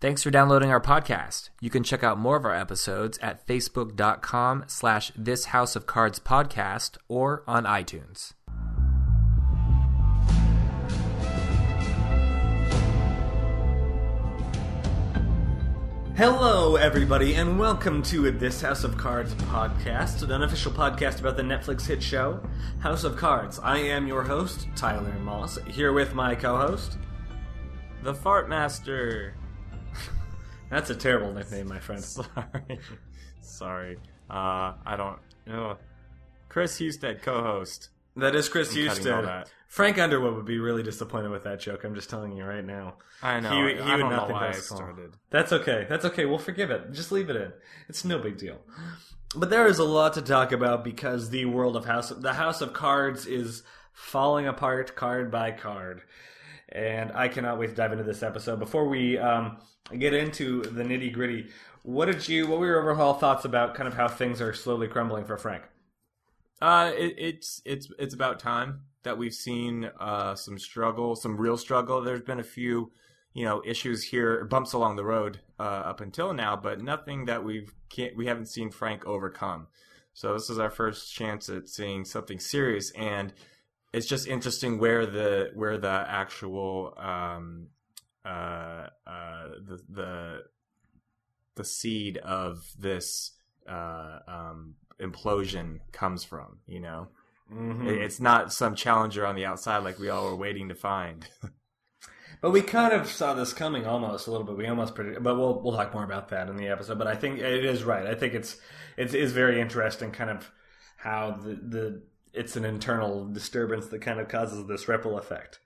Thanks for downloading our podcast. You can check out more of our episodes at facebook.com slash this house of cards podcast or on iTunes. Hello, everybody, and welcome to This House of Cards podcast, an unofficial podcast about the Netflix hit show, House of Cards. I am your host, Tyler Moss, here with my co host, The Fart Master. That's a terrible nickname, my friend. Sorry. Sorry. Uh, I don't. know. Chris Husted, co host. That is Chris I'm cutting all Husted. that. Frank Underwood would be really disappointed with that joke. I'm just telling you right now. I know. He, he I would don't not know think why that I was cool. started. That's okay. That's okay. We'll forgive it. Just leave it in. It's no big deal. But there is a lot to talk about because the world of House, the House of Cards, is falling apart card by card, and I cannot wait to dive into this episode. Before we um, get into the nitty gritty, what did you? What were your overall thoughts about kind of how things are slowly crumbling for Frank? Uh, it, it's it's it's about time that we've seen uh, some struggle, some real struggle. There's been a few, you know, issues here, bumps along the road uh, up until now, but nothing that we've can't, we haven't seen Frank overcome. So this is our first chance at seeing something serious, and it's just interesting where the where the actual um, uh, uh, the the the seed of this uh, um, implosion comes from. You know, Mm-hmm. It- it's not some challenger on the outside like we all were waiting to find. But we kind of saw this coming almost a little bit. We almost predicted, but we'll we'll talk more about that in the episode. But I think it is right. I think it's it is very interesting, kind of how the the it's an internal disturbance that kind of causes this ripple effect.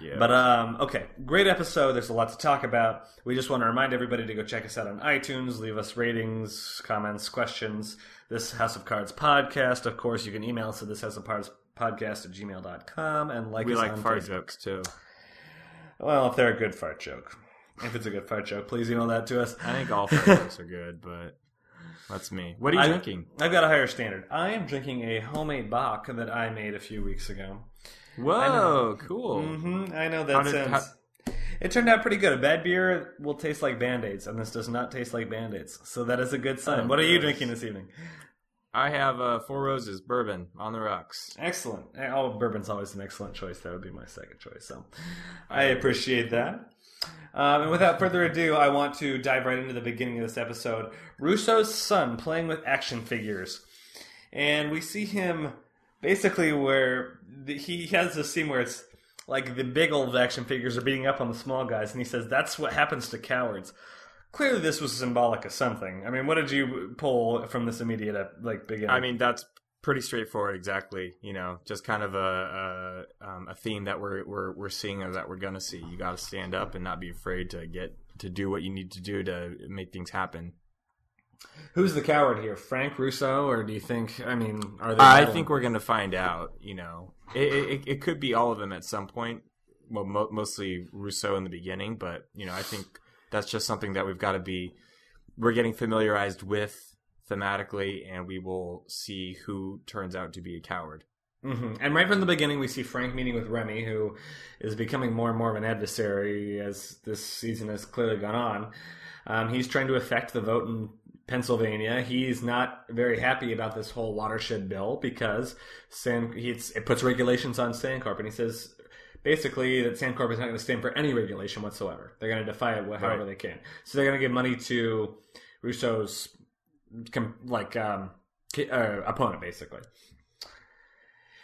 yeah. But um, okay, great episode. There's a lot to talk about. We just want to remind everybody to go check us out on iTunes, leave us ratings, comments, questions. This House of Cards podcast. Of course, you can email us at this House of Cards podcast at gmail.com and like we us like on fart Facebook. jokes too. Well, if they're a good fart joke. If it's a good fart joke, please email that to us. I think all fart jokes are good, but that's me. What are you I- drinking? I've got a higher standard. I am drinking a homemade bock that I made a few weeks ago. Whoa, cool. hmm I know that How did- sounds. It turned out pretty good. A bad beer will taste like band aids, and this does not taste like band aids. So that is a good sign. Oh, what are you drinking this evening? I have uh, Four Roses bourbon on the rocks. Excellent. Oh, bourbon's always an excellent choice. That would be my second choice. So I appreciate that. Um, and without further ado, I want to dive right into the beginning of this episode. Russo's son playing with action figures. And we see him basically where the, he has this scene where it's like the big old action figures are beating up on the small guys, and he says, That's what happens to cowards. Clearly, this was symbolic of something. I mean, what did you pull from this immediate like beginning? I mean, that's pretty straightforward. Exactly. You know, just kind of a a, um, a theme that we're we're we're seeing or that we're gonna see. You got to stand up and not be afraid to get to do what you need to do to make things happen. Who's the coward here, Frank Russo, or do you think? I mean, are they? I think we're gonna find out. You know, it it, it could be all of them at some point. Well, mo- mostly Russo in the beginning, but you know, I think that's just something that we've got to be. We're getting familiarized with thematically, and we will see who turns out to be a coward. Mhm. And right from the beginning, we see Frank meeting with Remy, who is becoming more and more of an adversary as this season has clearly gone on. Um, he's trying to affect the vote in Pennsylvania. He's not very happy about this whole watershed bill because he's, it puts regulations on SanCorp, and he says basically that SanCorp is not going to stand for any regulation whatsoever. They're going to defy it however Right. they can. So they're going to give money to Russo's com- like um, uh, opponent, basically.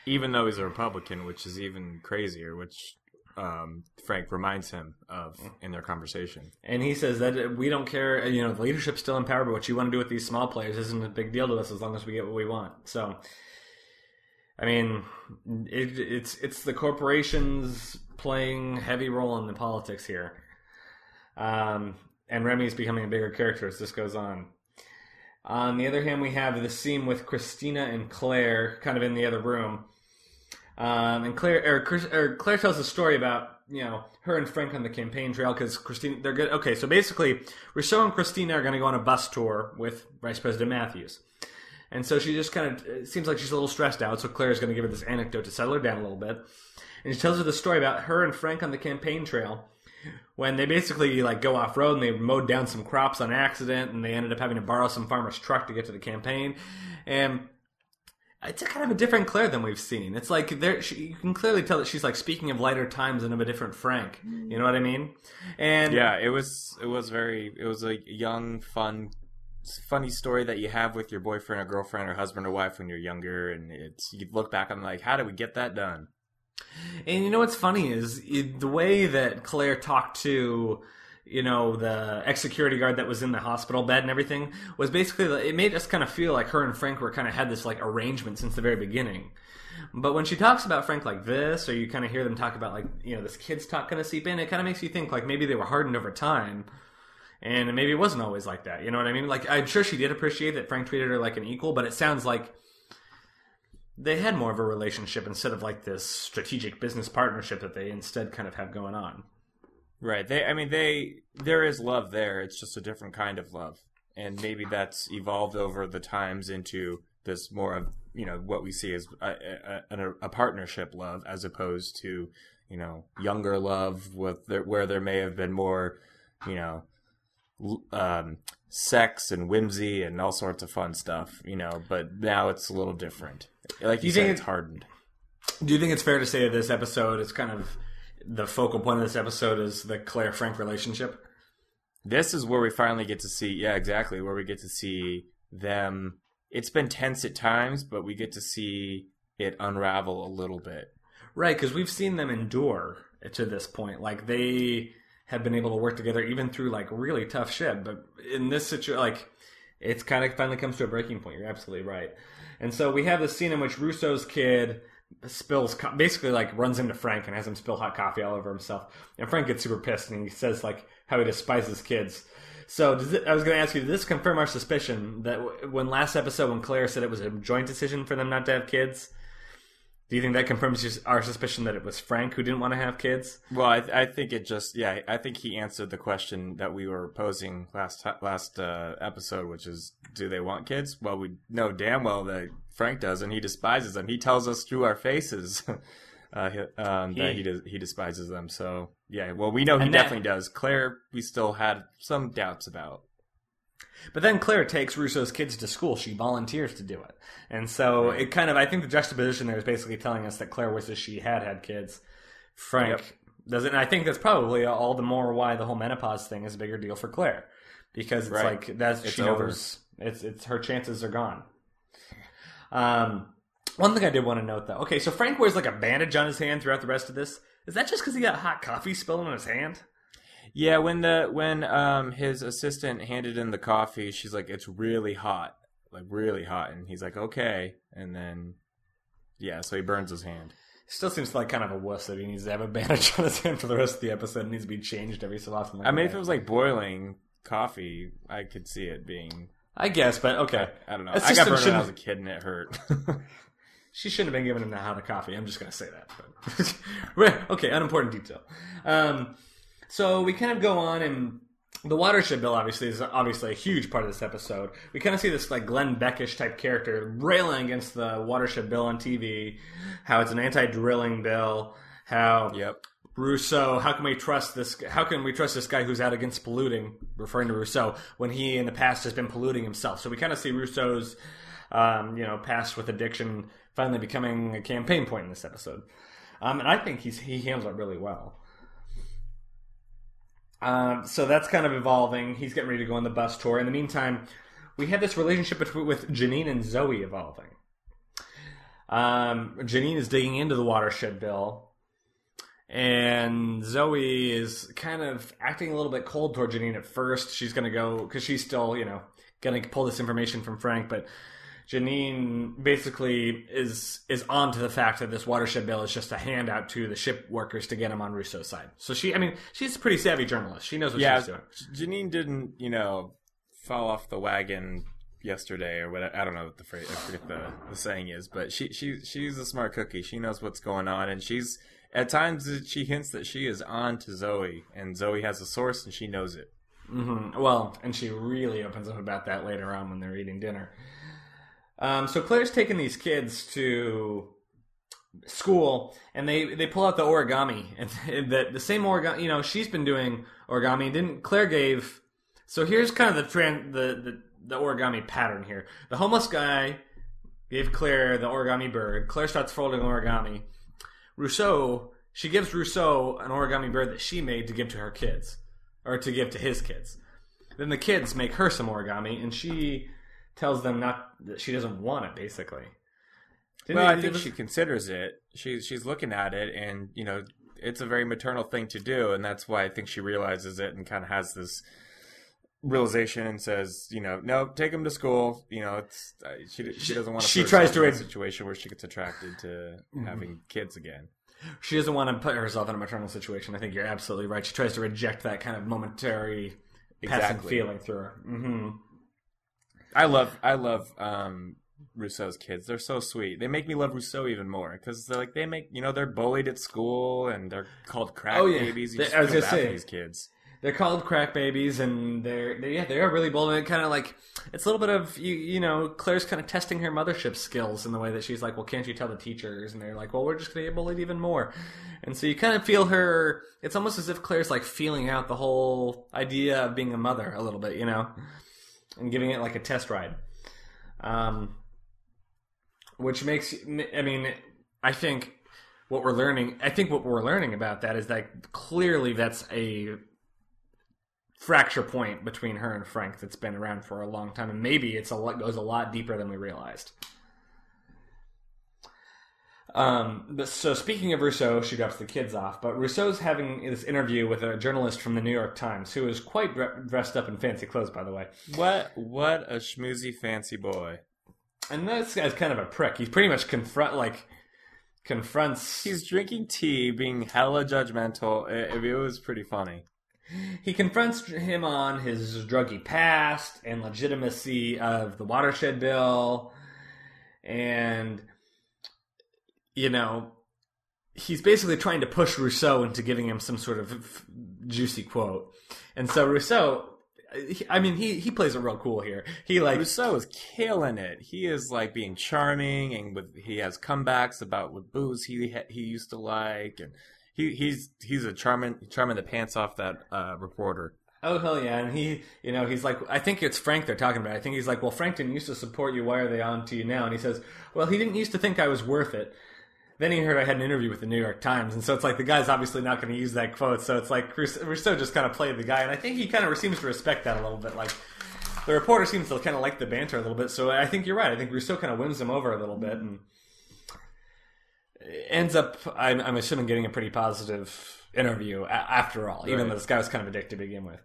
even though he's a Republican, which is even crazier, which um, Frank reminds him of in their conversation. And he says that we don't care, you know, the leadership's still in power, but what you want to do with these small players isn't a big deal to us as long as we get what we want. So, I mean, it, it's it's the corporations playing heavy role in the politics here. Um, and Remy's becoming a bigger character as this goes on. On the other hand, we have the scene with Christina and Claire kind of in the other room. Um, and Claire, or, or Claire tells a story about you know her and Frank on the campaign trail because Christina they're good. Okay, so basically, Russo and Christina are going to go on a bus tour with Vice President Matthews, and so she just kind of seems like she's a little stressed out. So Claire is going to give her this anecdote to settle her down a little bit, and she tells her the story about her and Frank on the campaign trail. When they basically like go off road and they mowed down some crops on accident and they ended up having to borrow some farmer's truck to get to the campaign and it's a kind of a different Claire than we've seen. It's like there, she, you can clearly tell that she's like speaking of lighter times and of a different Frank. You know what I mean? And Yeah, it was it was very it was a young, fun, funny story that you have with your boyfriend or girlfriend or husband or wife when you're younger, and it's you look back on like, how did we get that done? And you know what's funny is it, the way that Claire talked to, you know, the ex security guard that was in the hospital bed and everything was basically it made us kind of feel like her and Frank were kind of had this like arrangement since the very beginning. But when she talks about Frank like this, or you kind of hear them talk about like you know this kid's talk kind of seep in, it kind of makes you think like maybe they were hardened over time. And maybe it wasn't always like that. You know what I mean? Like, I'm sure she did appreciate that Frank treated her like an equal, but it sounds like they had more of a relationship instead of like this strategic business partnership that they instead kind of have going on. Right. They. I mean, they. There is love there. It's just a different kind of love, and maybe that's evolved over the times into this more of you know what we see as a, a, a partnership love as opposed to you know younger love with there, where there may have been more you know um, sex and whimsy and all sorts of fun stuff. You know, but now it's a little different. Like you, You said, think it's hardened. Do you think it's fair to say that this episode is kind of the focal point of this episode is the Claire Frank relationship? this is where we finally get to see yeah exactly where we get to see them it's been tense at times but we get to see it unravel a little bit Right, because we've seen them endure to this point. Like they have been able to work together even through like really tough shit. But in this situation, like it's kind of finally comes to a breaking point. You're absolutely right. And so we have this scene in which Russo's kid spills, co- basically like runs into Frank and has him spill hot coffee all over himself. And Frank gets super pissed and he says like how he despises kids. So it, I was going to ask you, does this confirm our suspicion that w- when last episode when Claire said it was a joint decision for them not to have kids? Do you think that confirms our suspicion that it was Frank who didn't want to have kids? well I, I think it just yeah i think he answered the question that we were posing last last uh, episode which is do they want kids? Well we know damn well that frank does and he despises them. He tells us through our faces uh, he- um, that He- he does, he despises them. So yeah well we know he And that- definitely does. Claire we still had some doubts about But then Claire takes Russo's kids to school. She volunteers to do it. And so it kind of, I think the juxtaposition there is basically telling us that Claire wishes she had had kids. Frank Yep. doesn't. And I think that's probably all the more why the whole menopause thing is a bigger deal for Claire. Because it's Right. like, that's, It's she over. knows, it's, it's, her chances are gone. Um, one thing I did want to note though. Okay, so Frank wears like a bandage on his hand throughout the rest of this. Is that just because he got hot coffee spilled on his hand? Yeah, when the when um his assistant handed in the coffee, she's like, "It's really hot, like really hot," and he's like, "Okay," and then yeah, so he burns his hand. Still seems like kind of a wuss that he needs to have a bandage on his hand for the rest of the episode. It needs to be changed every so often. I mean, if it was like boiling coffee, I could see it being. I guess, but okay. I don't know. I got burned when I was a kid and it hurt. She shouldn't have been giving him the hot coffee. I'm just going to say that. Okay, unimportant detail. Um, so we kind of go on, and the watershed bill obviously is obviously a huge part of this episode. We kind of see this like Glenn Beckish type character railing against the watershed bill on TV, how it's an anti-drilling bill, how yep. Russo, how can we trust this? How can we trust this guy who's out against polluting? Referring to Russo, when he in the past has been polluting himself. So we kind of see Russo's, um, you know, past with addiction finally becoming a campaign point in this episode. Um, and I think he's he handles it really well. Um, so that's kind of evolving. He's getting ready to go on the bus tour. In the meantime, we have this relationship between with Janine and Zoe evolving. Um, Janine is digging into the watershed bill, and Zoe is kind of acting a little bit cold toward Janine at first. She's going to go because she's still, you know, going to pull this information from Frank, but Janine basically is is on to the fact that this watershed bill is just a handout to the ship workers to get them on Russo's side. So she, I mean, she's a pretty savvy journalist. She knows what Yeah, she's doing. Janine didn't, you know, fall off the wagon yesterday or whatever. I don't know what the phrase, I forget the, the saying is, but she she she's a smart cookie. She knows what's going on, and she's at times she hints that she is on to Zoe, and Zoe has a source, and she knows it. hmm Well, and she really opens up about that later on when they're eating dinner. Um, so Claire's taking these kids to school, and they they pull out the origami, and the the same origami. You know, she's been doing origami. Didn't Claire gave? So here's kind of the trend, the the the origami pattern here. The homeless guy gave Claire the origami bird. Claire starts folding origami. Russo, she gives Russo an origami bird that she made to give to her kids, or to give to his kids. Then the kids make her some origami, and she tells them not that she doesn't want it. Basically, Didn't well, it- I think was- she considers it. She's she's looking at it, and you know, it's a very maternal thing to do, and that's why I think she realizes it and kind of has this realization and says, you know, no, take him to school. You know, it's uh, she she doesn't want to. she tries to in a situation where she gets attracted to having kids again. she doesn't want to put herself in a maternal situation. I think you're absolutely right. She tries to reject that kind of momentary passing feeling through her. hmm I love I love um Russo's kids. They're so sweet. They make me love Russo even more because they're like they make you know they're bullied at school and they're called crack Oh, yeah. babies. You They- I was gonna say. these kids. They're called crack babies, and they're they, yeah they are really bold. And kind of like it's a little bit of you you know Claire's kind of testing her mothership skills in the way that she's like, well, can't you tell the teachers? And they're like, well, we're just going to get bullied even more. And so you kind of feel her. It's almost as if Claire's like feeling out the whole idea of being a mother a little bit, you know, and giving it like a test ride. Um, which makes I mean I think what we're learning I think what we're learning about that is that clearly that's a fracture point between her and Frank that's been around for a long time and maybe it's a lot goes a lot deeper than we realized. Um, but so speaking of Russo, she drops the kids off. But Russo's having this interview with a journalist from the New York Times, who is quite dre- dressed up in fancy clothes, by the way. What what a schmoozy fancy boy. And this guy's kind of a prick. He's pretty much confront like confronts. He's drinking tea, being hella judgmental. It, it was pretty funny. he confronts him on his druggy past and legitimacy of the watershed bill, and you know he's basically trying to push Russo into giving him some sort of f- juicy quote. And so Russo, I mean, he he plays it real cool here. He like Russo is killing it. He is like being charming, and with he has comebacks about with booze he he used to like, and he he's he's a charming charming the pants off that uh, reporter. Oh hell yeah! And he, you know, he's like, I think it's Frank they're talking about. I think he's like, well, Frank didn't used to support you. Why are they on to you now? And he says, well, he didn't used to think I was worth it. Then he heard I had an interview with the New York Times, and so it's like the guy's obviously not going to use that quote. So it's like Russo just kind of played the guy, and I think he kind of seems to respect that a little bit. Like the reporter seems to kind of like the banter a little bit. So I think you're right. I think Russo kind of wins him over a little bit, and ends up, I'm, I'm assuming, getting a pretty positive interview after all, even though this guy was kind of a dick to begin with.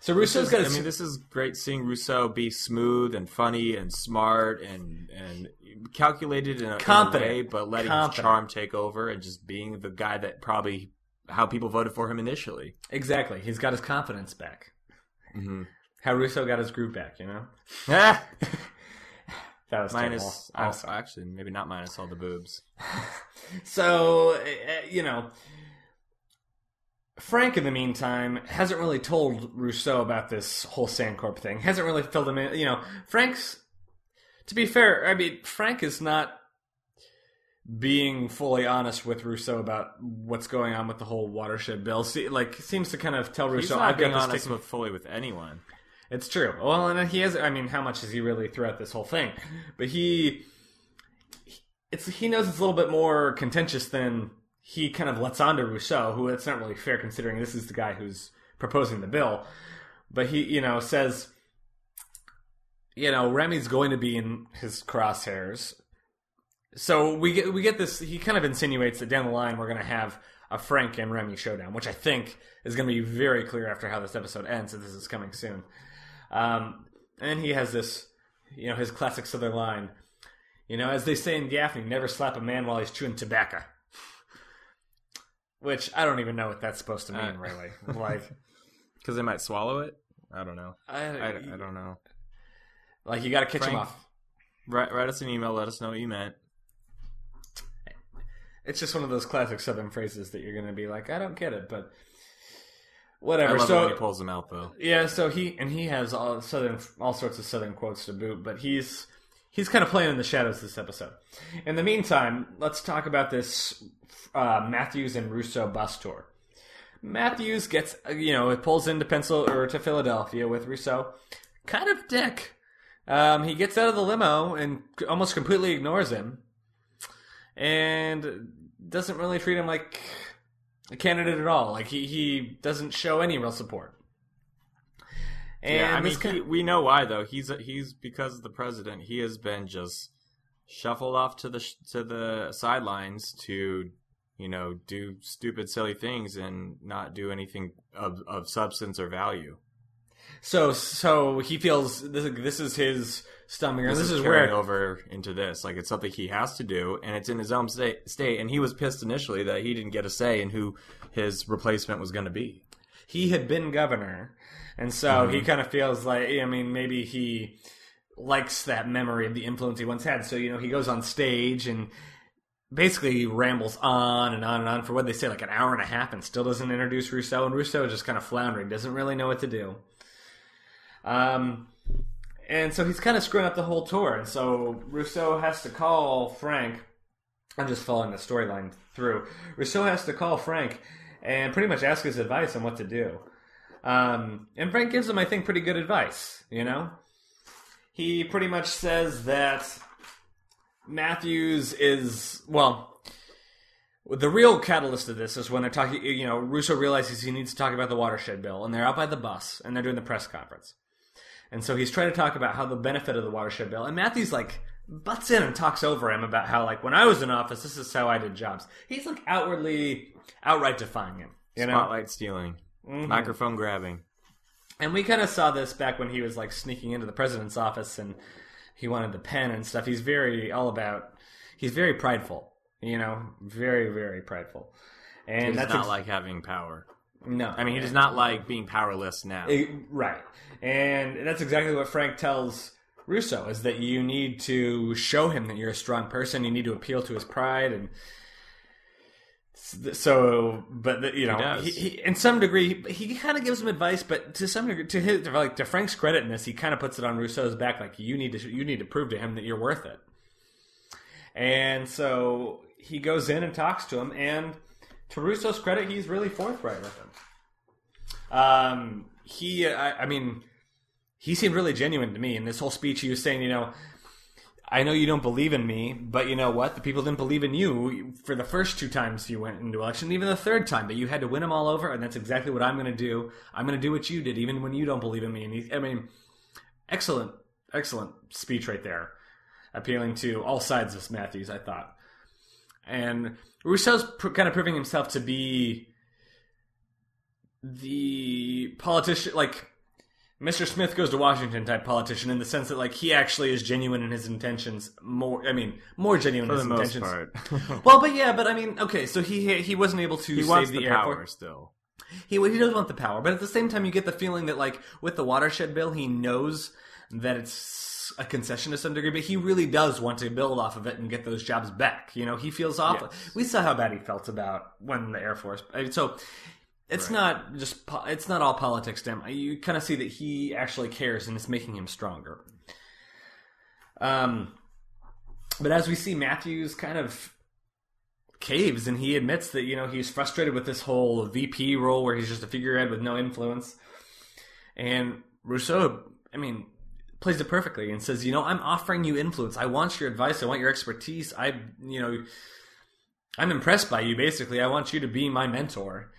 So Russo's got. I mean, this is great seeing Russo be smooth and funny and smart and and calculated in a, in a Confident. way, but letting Confident. his charm take over and just being the guy that probably how people voted for him initially. Exactly. He's got his confidence back. Mm-hmm. How Russo got his groove back, you know? That was minus, actually, maybe not minus all the boobs. So, uh, you know, Frank, in the meantime, hasn't really told Russo about this whole SanCorp thing. Hasn't really filled him in. You know, Frank's, to be fair, I mean, Frank is not being fully honest with Russo about what's going on with the whole watershed bill. See, like, seems to kind of tell He's Russo, not I've this honest with fully with anyone. It's true. Well, and he has. I mean, how much is he really throughout this whole thing? But he, it's he knows it's a little bit more contentious than he kind of lets on to Russo, who it's not really fair considering this is the guy who's proposing the bill. But he, you know, says, you know, Remy's going to be in his crosshairs. So we get we get this. He kind of insinuates that down the line we're going to have a Frank and Remy showdown, which I think is going to be very clear after how this episode ends. That this is coming soon. Um, and he has this, you know, his classic Southern line. You know, as they say in Gaffney, never slap a man while he's chewing tobacco. Which I don't even know what that's supposed to mean, Uh, really. Like, Because they might swallow it. I don't know. I, I, I don't know. Like you got to catch him Frank- off. Write, write us an email. Let us know what you meant. It's just one of those classic Southern phrases that you're going to be like, I don't get it, but whatever. so he pulls them out, though. Yeah, so he and he has all southern all sorts of southern quotes to boot, but he's he's kind of playing in the shadows this episode. In the meantime, let's talk about this uh, Matthews and Russo bus tour. Matthews gets, you know, it pulls into Pencil or to Philadelphia with Russo. Kind of dick. Um, he gets out of the limo and almost completely ignores him, and doesn't really treat him like a candidate at all. Like he he doesn't show any real support. And yeah, I mean, he, we know why though. He's he's because of the president. He has been just shuffled off to the to the sidelines to you know do stupid, silly things and not do anything of of substance or value. So so he feels this this is his stomach, This, this, is, is where over into this. Like it's something he has to do, and it's in his own state. State, and he was pissed initially that he didn't get a say in who his replacement was going to be. he had been governor, and so Mm-hmm. he kind of feels like I mean maybe he likes that memory of the influence he once had. So you know he goes on stage and basically rambles on and on and on for what they say like an hour and a half and still doesn't introduce Russo and Russo is just kind of floundering, doesn't really know what to do. Um, and so he's kind of screwing up the whole tour, and so Russo has to call Frank. I'm just following the storyline through. Russo has to call Frank and pretty much ask his advice on what to do. Um, and Frank gives him, I think, pretty good advice. You know, he pretty much says that Matthews is well. The real catalyst of this is when they're talking. You know, Russo realizes he needs to talk about the watershed bill, and they're out by the bus and they're doing the press conference. And so he's trying to talk about how the benefit of the watershed bill, and Matthews like butts in and talks over him about how like when I was in office, this is how I did jobs. He's like outwardly, outright defying him. You know, Spotlight stealing, Mm-hmm. microphone grabbing. and we kind of saw this back when he was like sneaking into the president's office and he wanted the pen and stuff. He's very all about. He's very prideful. You know, very very prideful. And He does that's not ex- like having power. No. I mean, he does not like being powerless now. Eh, right. And that's exactly what Frank tells Russo is that you need to show him that you're a strong person. You need to appeal to his pride and so but you know does. he, he, in some degree he, he kind of gives him advice but to some degree to his to like to Frank's credit in this he kind of puts it on Russo's back like you need to you need to prove to him that you're worth it and so he goes in and talks to him and to Russo's credit he's really forthright with him um, he, I, I mean, he seemed really genuine to me. In this whole speech, he was saying, you know, I know you don't believe in me, but you know what? The people didn't believe in you for the first two times you went into election, even the third time, but you had to win them all over, and that's exactly what I'm going to do. I'm going to do what you did, even when you don't believe in me. And he, I mean, excellent, excellent speech right there, appealing to all sides of Matthews, I thought. And Russo's pr- kind of proving himself to be the politician, like Mr. Smith goes to Washington type politician in the sense that like he actually is genuine in his intentions. More, I mean, more genuine for in the his most intentions. part. Well, but yeah, but I mean, okay, so he he wasn't able to he save the, the airport. power still. He he does want the power, but at the same time, you get the feeling that like with the watershed bill, he knows that it's a concession to some degree, but he really does want to build off of it and get those jobs back. You know, he feels awful. Yes. We saw how bad he felt about when the Air Force. I mean, so it's Right. not just it's not all politics to him. You kind of see that he actually cares, and it's making him stronger. Um, but as we see, Matthews kind of caves and he admits that you know he's frustrated with this whole VP role where he's just a figurehead with no influence. And Russo, I mean, plays it perfectly and says, you know, I'm offering you influence. I want your advice. I want your expertise. I, you know, I'm impressed by you. Basically, I want you to be my mentor.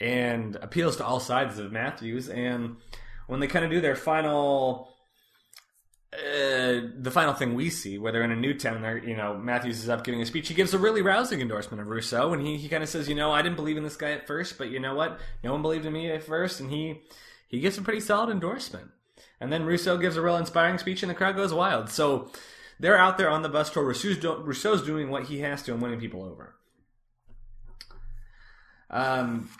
And appeals to all sides of Matthews. And when they kind of do their final uh, the final thing we see, where they're in a new town, there, you know, Matthews is up giving a speech. He gives a really rousing endorsement of Russo, and he, he kind of says, you know, I didn't believe in this guy at first, but you know what? No one believed in me at first, and he he gives a pretty solid endorsement. And then Russo gives a real inspiring speech, and the crowd goes wild. So they're out there on the bus tour. Russo's, do, Russo's doing what he has to and winning people over. Um,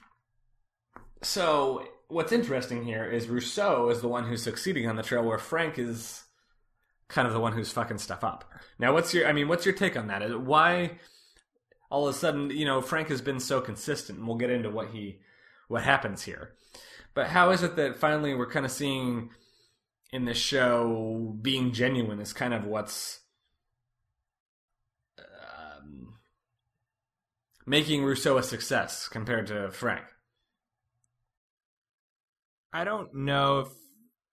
so what's interesting here is Russo is the one who's succeeding on the trail, where Frank is kind of the one who's fucking stuff up. Now, what's your? I mean, what's your take on that? Why all of a sudden, you know, Frank has been so consistent, and we'll get into what he what happens here. But how is it that finally we're kind of seeing in the show being genuine is kind of what's um, making Russo a success compared to Frank. I don't know if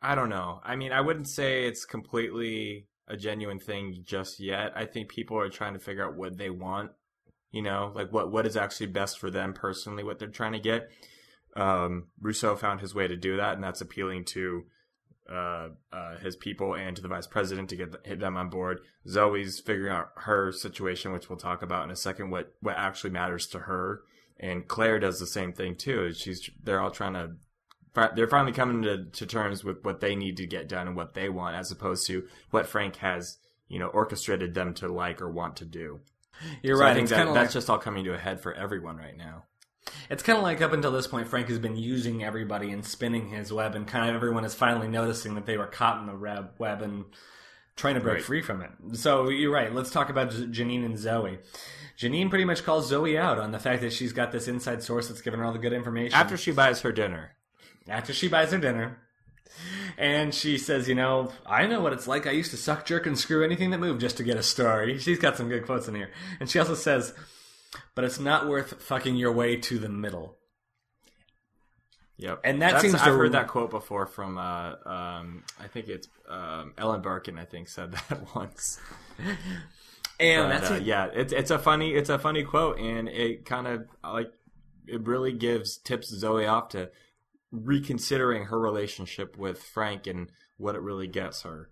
I don't know. I mean, I wouldn't say it's completely a genuine thing just yet. I think people are trying to figure out what they want. You know, like what what is actually best for them personally, what they're trying to get. Um, Russo found his way to do that, and that's appealing to uh, uh, his people and to the vice president to get hit them on board. Zoe's figuring out her situation, which we'll talk about in a second. What what actually matters to her, and Claire does the same thing too. She's they're all trying to. They're finally coming to, to terms with what they need to get done and what they want, as opposed to what Frank has, you know, orchestrated them to like or want to do. You're So right. I think that, that's like, just all coming to a head for everyone right now. It's kind of like up until this point, Frank has been using everybody and spinning his web, and kind of everyone is finally noticing that they were caught in the web, web and trying to break Right. free from it. So you're right. Let's talk about Janine and Zoe. Janine pretty much calls Zoe out on the fact that she's got this inside source that's giving her all the good information. After she buys her dinner, after she buys her dinner. And she says, you know, I know what it's like. I used to suck, jerk, and screw anything that moved just to get a story. She's got some good quotes in here. And she also says, but it's not worth fucking your way to the middle. Yep. And that That's- seems I've to- heard that quote before from uh, um, I think it's um, Ellen Barkin. I think said that once. And But, that's uh, it. yeah, it's it's a funny it's a funny quote, and it kind of like it really gives tips Zoe off to reconsidering her relationship with Frank and what it really gets her.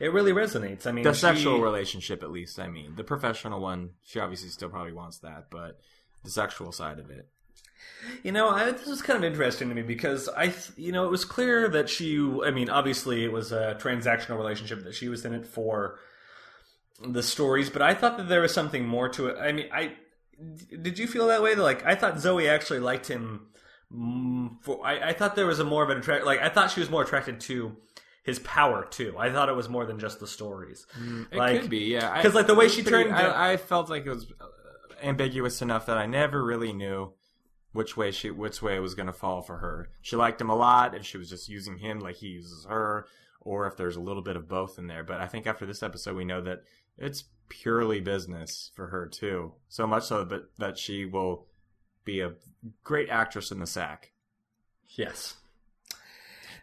It really resonates. I mean, The she- sexual relationship, at least. I mean, the professional one, she obviously still probably wants that, but the sexual side of it. You know, I, this was kind of interesting to me because I, you know, it was clear that she. I mean, obviously, it was a transactional relationship that she was in it for the stories, but I thought that there was something more to it. I mean, I did you feel that way? Like, I thought Zoe actually liked him. For I, I thought there was a more of an attract. Like, I thought she was more attracted to his power too. I thought it was more than just the stories. It like, could be, yeah. 'cause, like, the way she pretty- turned- I, I felt like it was uh, ambiguous enough that I never really knew which way she, which way it was going to fall for her. She liked him a lot, if she was just using him like he uses her, or if there's a little bit of both in there. But I think after this episode, we know that it's purely business for her too. So much so that that she will be a great actress in the sack. Yes.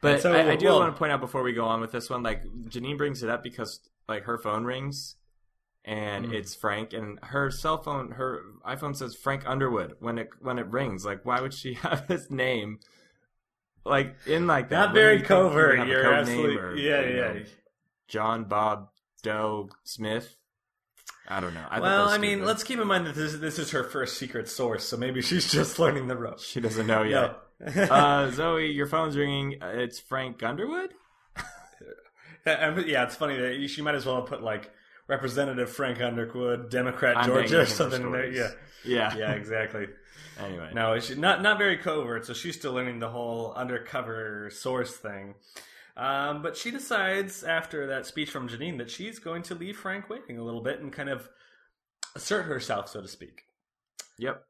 But So, I, I do well- want to point out before we go on with this one, like Janine brings it up because like her phone rings and Mm. it's Frank and her cell phone her iPhone says Frank Underwood when it when it rings. Like why would she have his name like in like that? Not very you think he would covert. You're code absolutely. or, yeah, you yeah. know, John Bob Doe Smith. I don't know. I well, I mean, let's keep in mind that this this is her first secret source, so maybe she's just learning the ropes. She doesn't know yet. Uh, Zoe, your phone's ringing. Uh, It's Frank Underwood. Yeah, it's funny that she might as well have put like Representative Frank Underwood, Democrat I'm Georgia, or something in there. Yeah. Yeah. yeah, exactly. Anyway. No, she, not not very covert. So she's still learning the whole undercover source thing. Um, but she decides after that speech from Janine that she's going to leave Frank waiting a little bit and kind of assert herself, so to speak. Yep.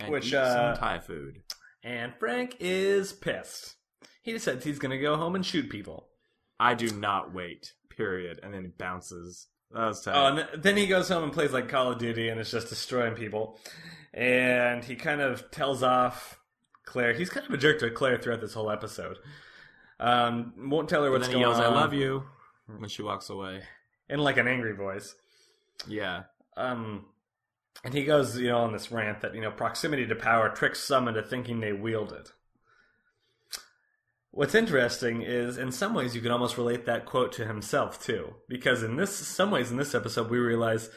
And Which, eat uh, some Thai food. And Frank is pissed. He decides he's going to go home and shoot people. I do not wait. Period. And then he bounces. That was tight. Oh, and th- then he goes home and plays like Call of Duty and it's just destroying people. And he kind of tells off Claire. He's kind of a jerk to Claire throughout this whole episode. Um, won't tell her what's going yells, on. "I love you," when she walks away. in like an angry voice. Yeah. Um, and he goes, you know, on this rant that you know proximity to power tricks some into thinking they wield it. What's interesting is, in some ways, you can almost relate that quote to himself too, because in this, some ways, in this episode, we realize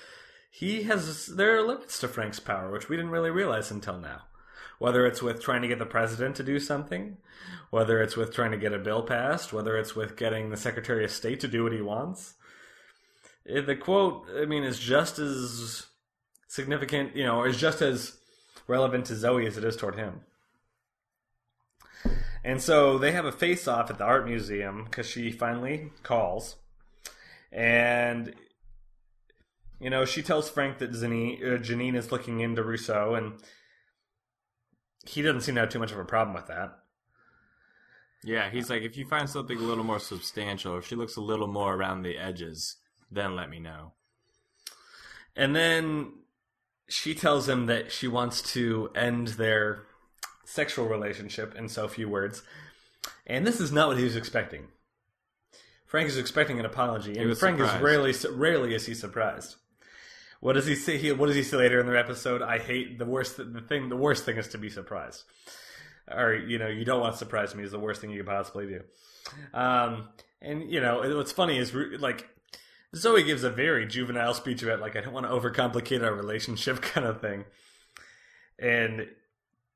he has there are limits to Frank's power, which we didn't really realize until now. Whether it's with trying to get the president to do something, whether it's with trying to get a bill passed, whether it's with getting the Secretary of State to do what he wants. Eh, The quote, I mean, is just as significant, you know, is just as relevant to Zoe as it is toward him. And so they have a face off at the art museum because she finally calls. And, you know, she tells Frank that Janine, uh, Janine is looking into Russo, and he doesn't seem to have too much of a problem with that. Yeah, he's like, if you find something a little more substantial, if she looks a little more around the edges, then let me know. And then she tells him that she wants to end their sexual relationship in so few words. And this is not what he was expecting. Frank is expecting an apology, and Frank surprised. is rarely rarely is he surprised. What does he say? He, what does he say later in the episode? I hate the worst. The thing. The worst thing is to be surprised, or you know, you don't want to surprise me. Is the worst thing you could possibly do. Um, and you know, what's funny is like Zoe gives a very juvenile speech about like I don't want to overcomplicate our relationship kind of thing, and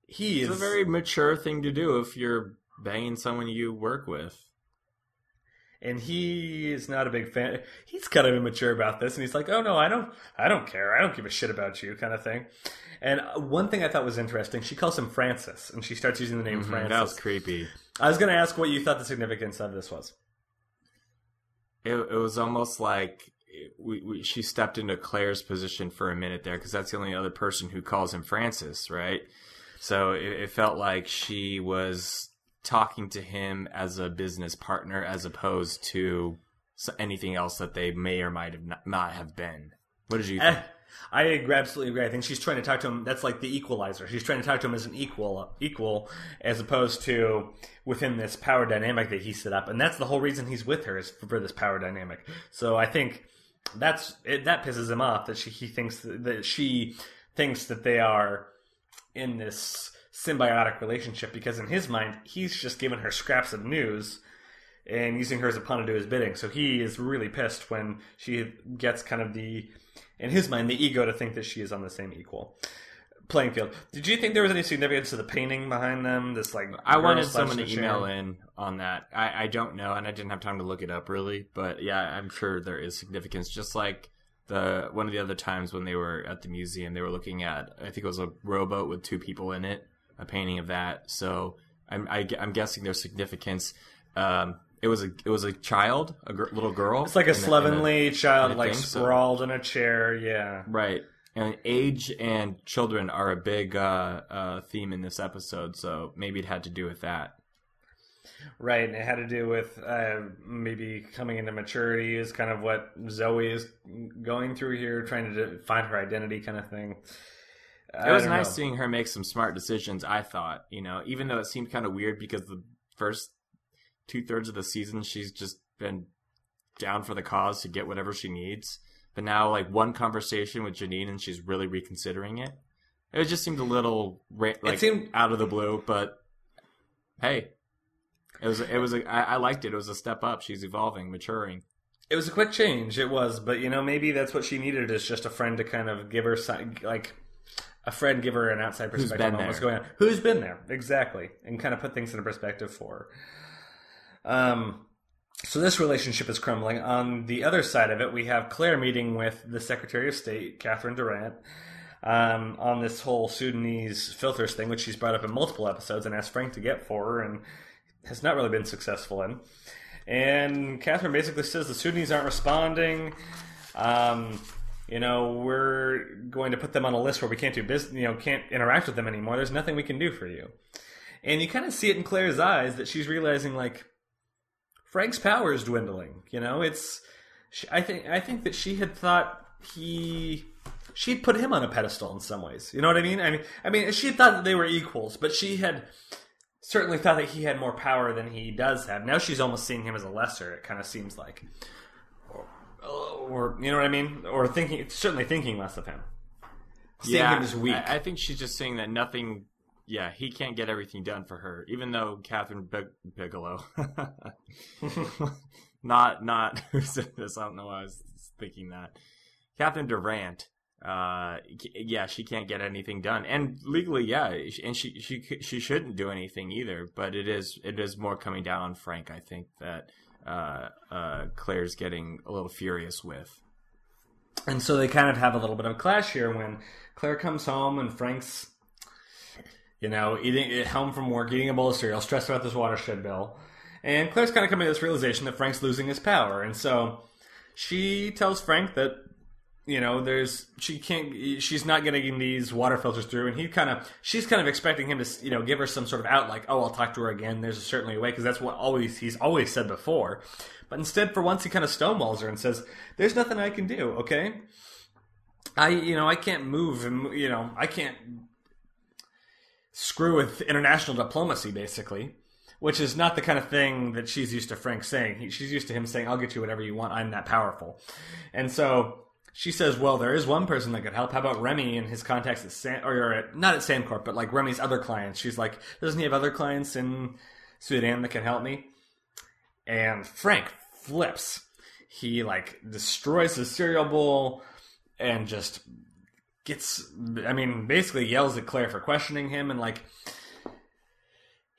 he It's is a very mature thing to do if you're banging someone you work with. and he is not a big fan. He's kind of immature about this, and he's like, "Oh no, I don't, I don't care. I don't give a shit about you," kind of thing. And uh, one thing I thought was interesting, she calls him Francis, and she starts using the name Francis. Mm-hmm. That was creepy. I was going to ask what you thought the significance of this was. It, it was almost like we, we, she stepped into Claire's position for a minute there because that's the only other person who calls him Francis, right? So it, it felt like she was talking to him as a business partner as opposed to anything else that they may or might have not, not have been. What did you think? Eh, I absolutely agree. I think she's trying to talk to him. That's like the equalizer. She's trying to talk to him as an equal, equal, as opposed to within this power dynamic that he set up. And that's the whole reason he's with her is for, for this power dynamic. So I think that's it, that pisses him off that she he thinks that, that she thinks that they are in this symbiotic relationship because in his mind he's just giving her scraps of news and using her as a pawn to do his bidding. So he is really pissed when she gets kind of the, in his mind, the ego to think that she is on the same equal playing field. Did you think there was any significance to the painting behind them? This like I wanted someone to email in on that. I, I don't know, and I didn't have time to look it up really, but yeah, I'm sure there is significance. Just like the one of the other times when they were at the museum, they were looking at I think it was a rowboat with two people in it, a painting of that. So I'm I, am guessing there's significance. Um, it was a it was a child, a gr- little girl. It's like a slovenly child, like think so. sprawled in a chair. Yeah, right. And age and children are a big uh, uh, theme in this episode, so maybe it had to do with that. right. And it had to do with uh, maybe coming into maturity is kind of what Zoe is going through here, trying to find her identity, kind of thing. It was nice seeing her make some smart decisions. I thought, you know, even though it seemed kind of weird because the first two thirds of the season she's just been down for the cause to get whatever she needs, but now like one conversation with Janine and she's really reconsidering it. It just seemed a little like seemed- out of the blue, but hey, it was it was a, I, I liked it. It was a step up. She's evolving, maturing. It was a quick change. It was, but you know, maybe that's what she needed is just a friend to kind of give her like a friend give her an outside perspective on what's going on. Who's been there exactly, and kind of put things into perspective for her. Um. So this relationship is crumbling. On the other side of it, we have Claire meeting with the Secretary of State, Catherine Durant, um, on this whole Sudanese filters thing, which she's brought up in multiple episodes and asked Frank to get for her, and has not really been successful in. And Catherine basically says the Sudanese aren't responding. Um, you know, we're going to put them on a list where we can't do business, you know, can't interact with them anymore. There's nothing we can do for you. And you kind of see it in Claire's eyes that she's realizing, like, Frank's power is dwindling. You know, it's. She, I think. I think that she had thought he. She'd put him on a pedestal in some ways. You know what I mean? I mean, I mean, she had thought that they were equals, but she had certainly thought that he had more power than he does have. Now she's almost seeing him as a lesser. It kind of seems like, or, or you know what I mean, or thinking certainly thinking less of him. Seeing him as weak. I, I think she's just saying that nothing. Yeah, he can't get everything done for her, even though Catherine Big- Bigelow, not not who said this. I don't know why I was thinking that. Catherine Durant. Uh, yeah, she can't get anything done, and legally, yeah, and she she she shouldn't do anything either. But it is it is more coming down on Frank. I think that uh, uh, Claire's getting a little furious with. And so they kind of have a little bit of a clash here when Claire comes home and Frank's, you know, eating at home from work, eating a bowl of cereal, stressed about this watershed bill. And Claire's kind of coming to this realization that Frank's losing his power. And so she tells Frank that you know, there's she can't, she's not getting these water filters through, and he kind of, she's kind of expecting him to, you know, give her some sort of out, like, oh, I'll talk to her again. There's certainly a way, because that's what always he's always said before. But instead, for once, he kind of stonewalls her and says, "There's nothing I can do. Okay, I, you know, I can't move, and you know, I can't screw with international diplomacy, basically." Which is not the kind of thing that she's used to Frank saying. He, she's used to him saying, "I'll get you whatever you want. I'm that powerful," and so she says, "Well, there is one person that could help. How about Remy and his contacts at or at, not at SanCorp, but like Remy's other clients?" She's like, "Doesn't he have other clients in Sudan that can help me?" And Frank flips. He like destroys his cereal bowl and just gets. I mean, basically yells at Claire for questioning him and like.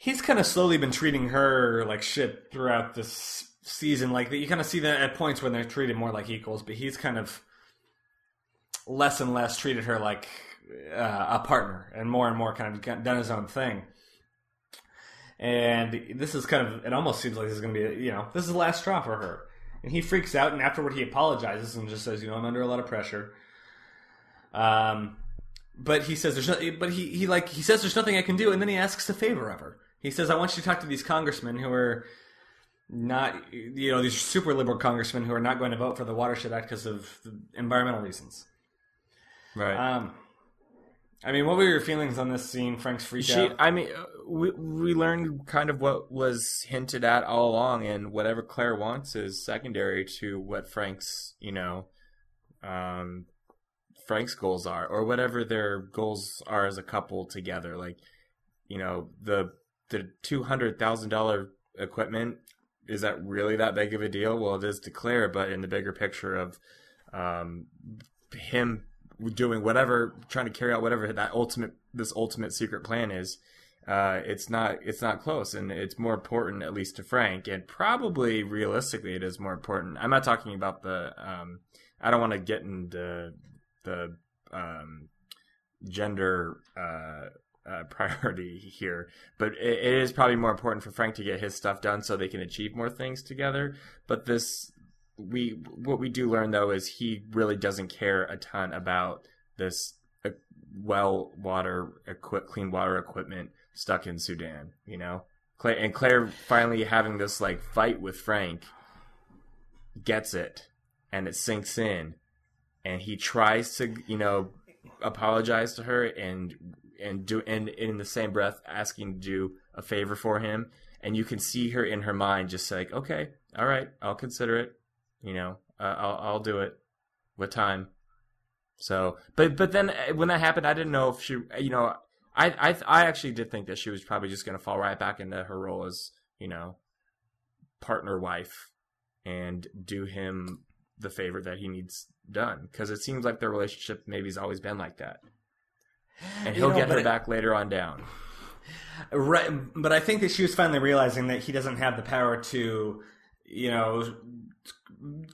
He's kind of slowly been treating her like shit throughout this season. Like you kind of see that at points when they're treated more like equals, but he's kind of less and less treated her like uh, a partner and more and more kind of done his own thing. And this is kind of, it almost seems like this is going to be, you know, this is the last straw for her. And he freaks out, and afterward he apologizes and just says, you know, I'm under a lot of pressure. Um, but he says there's no, but he, he like, he says there's nothing I can do, and then he asks a favor of her. He says, I want you to talk to these congressmen who are not, you know, these super liberal congressmen who are not going to vote for the Watershed Act because of environmental reasons. Right. Um, I mean, what were your feelings on this scene? Frank's freak she, out. I mean, uh, we we learned kind of what was hinted at all along, and whatever Claire wants is secondary to what Frank's, you know, um, Frank's goals are, or whatever their goals are as a couple together. Like, you know, the the two hundred thousand dollar equipment is that really that big of a deal? Well, it is to Claire, but in the bigger picture of um, him doing whatever, trying to carry out whatever that ultimate this ultimate secret plan is. Uh, it's not it's not close, and it's more important at least to Frank, and probably realistically it is more important. I'm not talking about the. Um, I don't want to get into the um, gender uh, uh, priority here, but it, it is probably more important for Frank to get his stuff done so they can achieve more things together. But this we what we do learn though is he really doesn't care a ton about this uh, well water equip clean water equipment stuck in Sudan, you know. Claire and Claire finally having this like fight with Frank gets it and it sinks in and he tries to, you know, apologize to her and and do and in the same breath asking to do a favor for him and you can see her in her mind just like, "Okay, all right, I'll consider it." You know, uh, I'll I'll do it with time. So, but but then uh, when that happened, I didn't know if she, you know, I I I actually did think that she was probably just going to fall right back into her role as you know, partner wife, and do him the favor that he needs done because it seems like their relationship maybe has always been like that, and he'll You know, get her it- back later on down. Right, but I think that she was finally realizing that he doesn't have the power to, you know,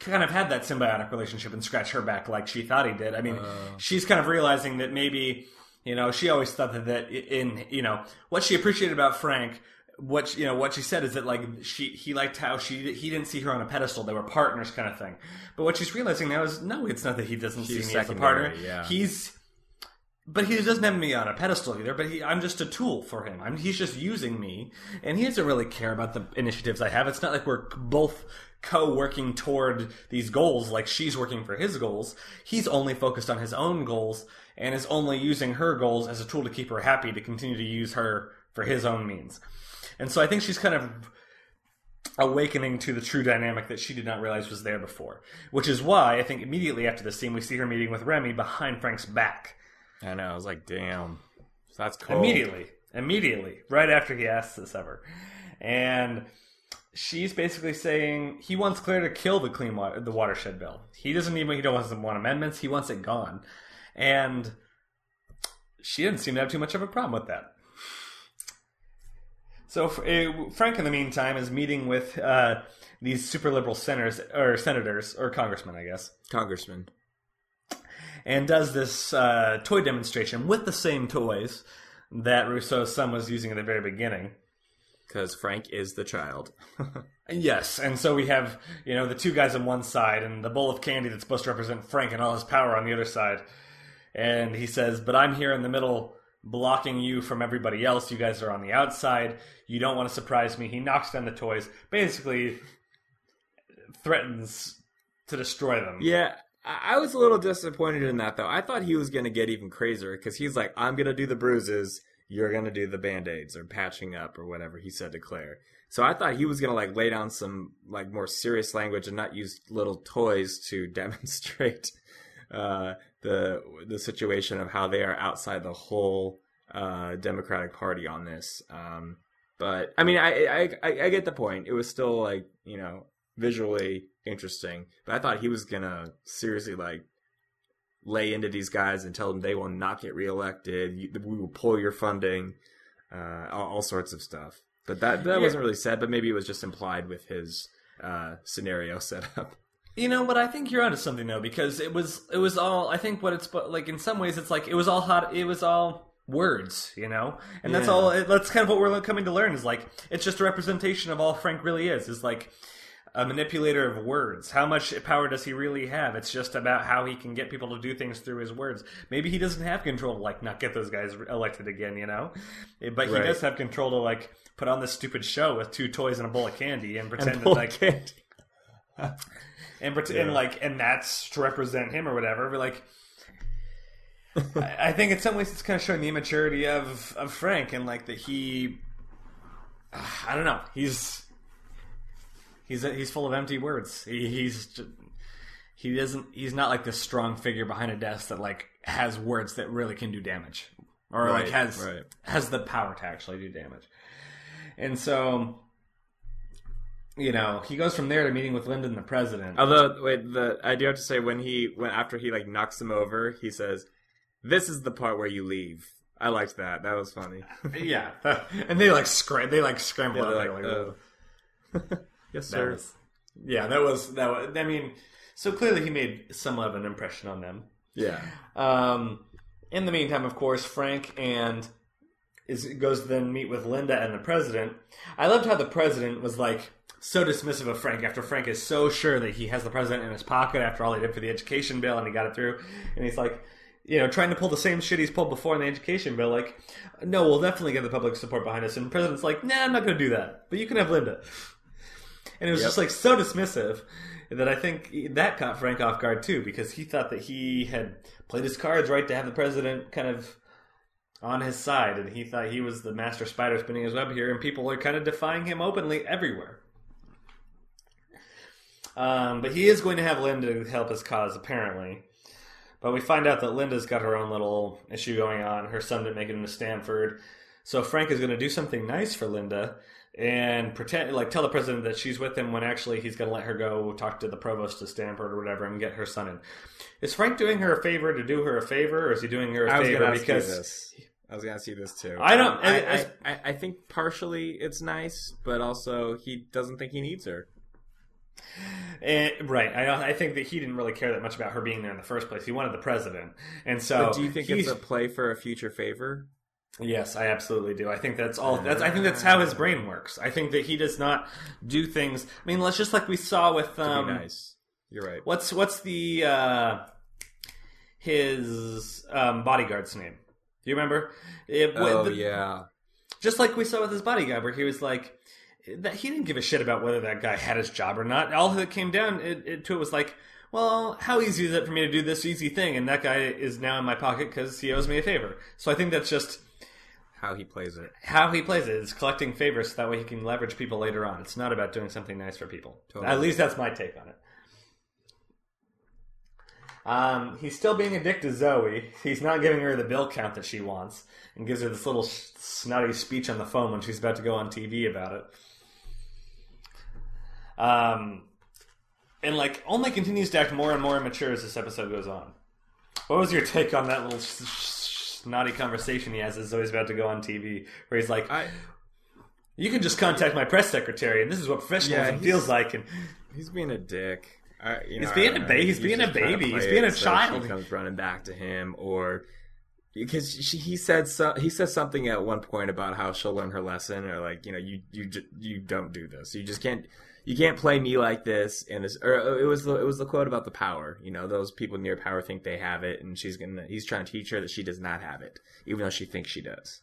kind of have that symbiotic relationship and scratch her back like she thought he did. I mean, uh. she's kind of realizing that maybe, you know, she always thought that, that in, you know, what she appreciated about Frank. What she- you know, what she said is that like she he liked how she he didn't see her on a pedestal. They were partners, kind of thing. But what she's realizing now is no, it's not that he doesn't She's see me as a partner. secondary, yeah. He's but he doesn't have me on a pedestal either. But he, I'm just a tool for him. I'm, he's just using me, and he doesn't really care about the initiatives I have. It's not like we're both co-working toward these goals. Like she's working for his goals. He's only focused on his own goals and is only using her goals as a tool to keep her happy to continue to use her for his own means. And so I think she's kind of awakening to the true dynamic that she did not realize was there before. Which is why I think immediately after this scene we see her meeting with Remy behind Frank's back. I know. I was like, damn, that's cold. Immediately. Immediately. Right after he asks this of her. And she's basically saying he wants Claire to kill the clean water, the watershed bill. He doesn't even he doesn't want amendments. He wants it gone. And she didn't seem to have too much of a problem with that. So uh, Frank, in the meantime, is meeting with uh, these super liberal senators or senators or congressmen, I guess, Congressman. and does this uh, toy demonstration with the same toys that Russo's son was using at the very beginning. Because Frank is the child. Yes, and so we have you know the two guys on one side and the bowl of candy that's supposed to represent Frank and all his power on the other side. And he says, "But I'm here in the middle, blocking you from everybody else. You guys are on the outside. You don't want to surprise me." He knocks down the toys, basically threatens to destroy them. Yeah, I was a little disappointed in that though. I thought he was going to get even crazier because he's like, "I'm going to do the bruises, you're going to do the band aids or patching up or whatever." He said to Claire. So I thought he was going to like lay down some like more serious language and not use little toys to demonstrate uh, the the situation of how they are outside the whole uh, Democratic Party on this. Um, but I mean, I, I I get the point. It was still like you know visually interesting, but I thought he was gonna seriously like lay into these guys and tell them they will not get reelected. We will pull your funding, uh, all, all sorts of stuff. But that that Yeah. wasn't really said. But maybe it was just implied with his uh, scenario setup. You know what? I think you're onto something though, because it was it was all. I think what it's like in some ways it's like it was all hot. It was all words, you know, and that's all. That's kind of what we're coming to learn is like it's just a representation of all Frank really is. Is like a manipulator of words. How much power does he really have? It's just about how he can get people to do things through his words. Maybe he doesn't have control to like not get those guys elected again, you know, Eh, but he Right. does have control to like put on this stupid show with two toys and a bowl of candy and pretend And that like candy. And Yeah. and like and that's to represent him or whatever. But like, I, I think in some ways it's kind of showing the immaturity of of Frank and like that he, I don't know, he's he's he's full of empty words. He, he's he doesn't he's not like this strong figure behind a desk that like has words that really can do damage or like has right. has the power to actually do damage. And so. You know, he goes from there to meeting with Linda, the president. Although, wait, the I do have to say when he when after he like knocks him over, he says, "This is the part where you leave." I liked that. That was funny. Yeah, and they like scram they like scramble Yeah, like, like, "Oh." yes, sir. was- yeah, that was that was. I mean, so clearly he made somewhat of an impression on them. Yeah. Um, in the meantime, of course, Frank and is goes to then meet with Linda and the president. I loved how the president was like so dismissive of Frank after Frank is so sure that he has the president in his pocket after all he did for the education bill and he got it through, and he's like. You know, trying to pull the same shit he's pulled before in the education bill, like, no, we'll definitely get the public support behind us. And the president's like, nah, I'm not going to do that. But you can have Linda. And it was Yep. just like so dismissive that I think that caught Frank off guard too, because he thought that he had played his cards right to have the president kind of on his side, and he thought he was the master spider spinning his web here, and people are kind of defying him openly everywhere. Um, but he is going to have Linda help his cause, apparently. But we find out that Linda's got her own little issue going on. Her son didn't make it into Stanford. So Frank is going to do something nice for Linda and pretend, like, tell the president that she's with him when actually he's going to let her go talk to the provost of Stanford or whatever and get her son in. Is Frank doing her a favor to do her a favor, or is he doing her a I favor because this. I was gonna see this too. I don't- Um, I, I, I, I think partially it's nice, but also he doesn't think he needs her. Eh, right? I, I think that he didn't really care that much about her being there in the first place. He wanted the president, and so. But do you think it's a play for a future favor? Yes, I absolutely do. I think that's all. That's I think that's how his brain works. I think that he does not do things. I mean, let's just like we saw with um, nice. You're right. what's what's the uh, his um, bodyguard's name? Do you remember? It, Oh the- yeah. just like we saw with his bodyguard, where he was like, that he didn't give a shit about whether that guy had his job or not. All that came down it, it, to it was like, well, how easy is it for me to do this easy thing? And that guy is now in my pocket because he owes me a favor. So I think that's just How he plays it. how he plays it is collecting favors so that way he can leverage people later on. It's not about doing something nice for people. Totally. At least that's my take on it. Um, he's still being a dick to Zoe. He's not giving her the bill count that she wants and gives her this little snotty speech on the phone when she's about to go on TV about it. Um, and like only continues to act more and more immature as this episode goes on. What was your take on that little sh- sh- snotty conversation he has as Zoe's about to go on TV, where he's like, I "You can just contact my press secretary, and this is what professionalism Yeah, feels like." And he's being a dick. I, you He's being a, ba- know. he's being a just trying to baby. He's being a so child. She comes running back to him, or because she, he said so, he says something at one point about how she'll learn her lesson, or like you know you you you don't do this. You just can't you can't play me like this. And this, or uh, it was the it was the quote about the power. You know, those people near power think they have it, and she's gonna. He's trying to teach her that she does not have it, even though she thinks she does.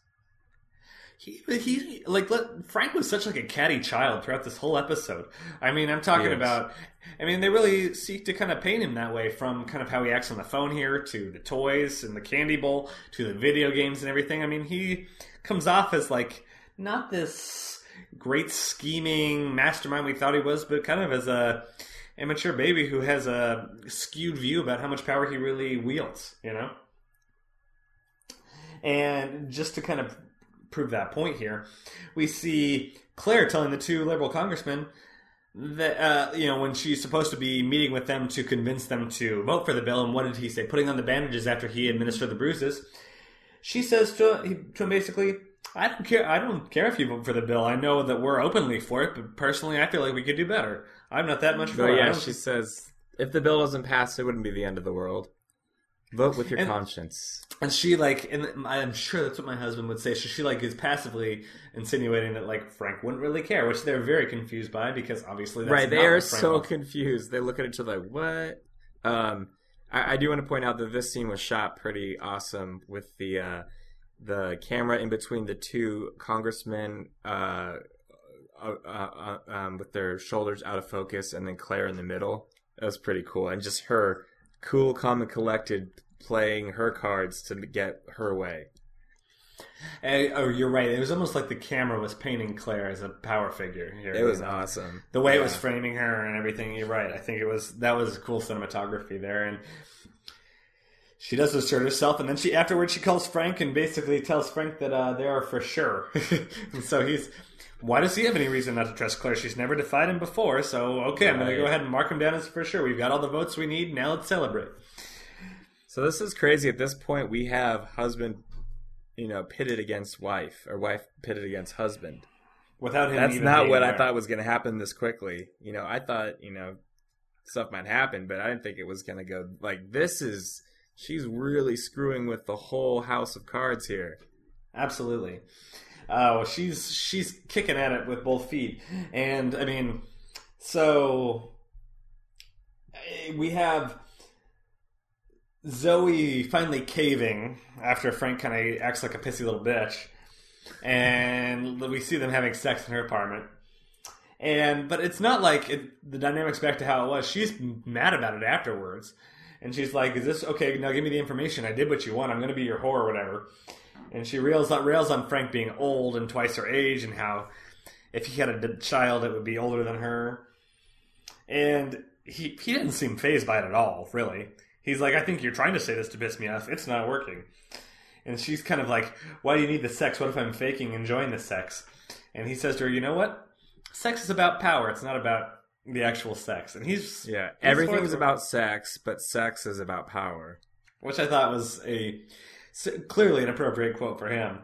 He, he like let, Frank was such like a catty child throughout this whole episode. I mean, I'm talking Yes. about. I mean, they really seek to kind of paint him that way, from kind of how he acts on the phone here to the toys and the candy bowl to the video games and everything. I mean, he comes off as like not this great scheming mastermind we thought he was, but kind of as a immature baby who has a skewed view about how much power he really wields. You know. And just to kind of prove that point here, we see Claire telling the two liberal congressmen that uh, you know when she's supposed to be meeting with them to convince them to vote for the bill. And what did he say? Putting on the bandages after he administered the bruises. She says to, to him basically, "I don't care. I don't care if you vote for the bill. I know that we're openly for it, but personally, I feel like we could do better. I'm not that much for it. Yeah, she says if the bill doesn't pass, it wouldn't be the end of the world. Vote with your And- conscience. And she like, and I'm sure that's what my husband would say. So she like is passively insinuating that like Frank wouldn't really care, which they're very confused by because obviously that's right, They are so wants. confused. They look at each other like, "What?" Um, I, I do want to point out that this scene was shot pretty awesome with the uh, the camera in between the two congressmen, uh, uh, uh, uh, um, with their shoulders out of focus, and then Claire in the middle. That was pretty cool, and just her cool, calm, and collected, playing her cards to get her way. Eh, oh, you're right. It was almost like the camera was painting Claire as a power figure. Here, It was you know? awesome. the way it was framing her and everything. You're right. I think it was that was cool cinematography there, and she does assert herself, and then she afterwards she calls Frank and basically tells Frank that uh, they are for sure. and so he's. Why does he have any reason not to trust Claire? She's never defied him before, so okay, I'm going to go ahead and mark him down as for sure. We've got all the votes we need. Now let's celebrate. So this is crazy. At this point, we have husband, you know, pitted against wife, or wife pitted against husband. Without him, That's not what I thought was going to happen this quickly. You know, I thought you know stuff might happen, but I didn't think it was going to go like this. Is she's really screwing with the whole house of cards here? Absolutely. Uh, well, she's she's kicking at it with both feet, and I mean, so eh, we have Zoe finally caving after Frank kind of acts like a pissy little bitch, and we see them having sex in her apartment. And but it's not like it, the dynamics back to how it was. She's mad about it afterwards, and she's like, "Is this okay? Now give me the information. I did what you want. I'm going to be your whore or whatever." And she rails rails on Frank being old and twice her age, and how if he had a child, it would be older than her. And he he didn't seem phased by it at all. Really, he's like, "I think you're trying to say this to piss me off. It's not working." And she's kind of like, "Why do you need the sex? What if I'm faking enjoying the sex?" And he says to her, "You know what? Sex is about power. It's not about the actual sex." And he's Yeah, he's everything's about sex, but sex is about power. which I thought was a clearly an appropriate quote for him.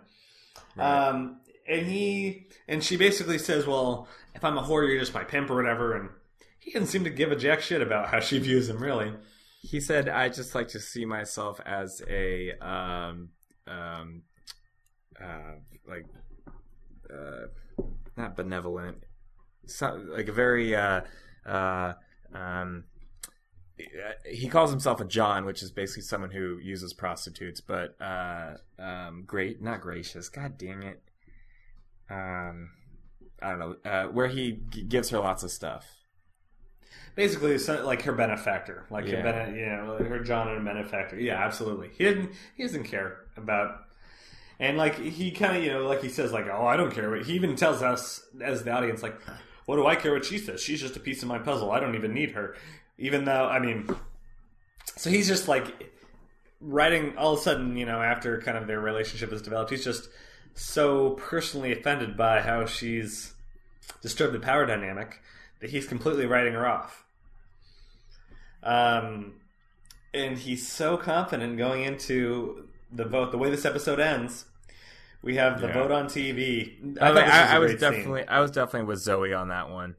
Right. Um, and he and she basically says, "Well, if I'm a whore, you're just my pimp or whatever." And he didn't seem to give a jack shit about how she views him, really. He said, "I just like to see myself as a um um uh like uh not benevolent, so, like a very uh uh um." He calls himself a John, which is basically someone who uses prostitutes, but uh, um, great, not gracious. God dang it! Um, I don't know. Uh, where he g- gives her lots of stuff. Basically, like her benefactor, like Yeah. her bene- you know, her John and benefactor. Yeah, absolutely. He didn't. He doesn't care about. And like he kind of, you know, like he says, like, "Oh, I don't care." But he even tells us as the audience, like, "What do I care what she says? She's just a piece of my puzzle. I don't even need her." Even though, I mean, so he's just like writing all of a sudden, you know, after kind of their relationship has developed, he's just so personally offended by how she's disturbed the power dynamic that he's completely writing her off. Um, and he's so confident going into the vote. The way this episode ends, we have the Yeah. vote on TV. I, this I, a I was great scene. definitely, I was definitely with Zoe on that one.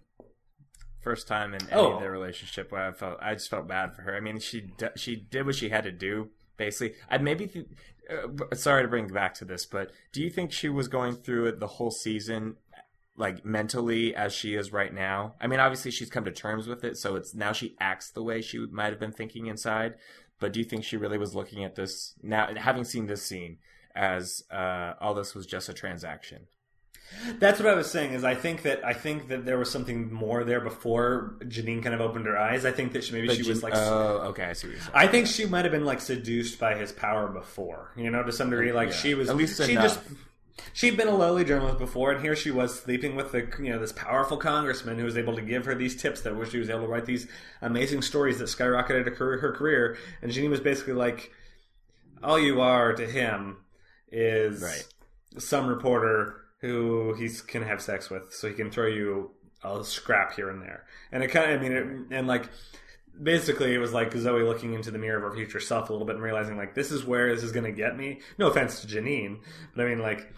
First time in any Oh. of their relationship where I felt, I just felt bad for her. I mean, she she did what she had to do. Basically, I maybe. Th- uh, sorry to bring back to this, but do you think she was going through it the whole season, like mentally as she is right now. I mean, obviously she's come to terms with it, so it's now she acts the way she might have been thinking inside. But do you think she really was looking at this now, having seen this scene, as uh, all this was just a transaction? That's what I was saying. Is I think that I think that there was something more there before Janine kind of opened her eyes. I think that she, maybe But she Jan- was like. oh, okay, I see what you're saying. I think she might have been like seduced by his power before, you know, to some degree. Like Yeah. she was At least she enough. just she'd been a lowly journalist before, and here she was sleeping with the you know this powerful congressman who was able to give her these tips that she was able to write these amazing stories that skyrocketed her career, her career. And Janine was basically like, all you are to him is Right. some reporter who he can have sex with, so he can throw you a scrap here and there. And it kind of, I mean, it, and like basically it was like Zoe looking into the mirror of her future self a little bit and realizing like this is where this is going to get me. No offense to Janine, but I mean like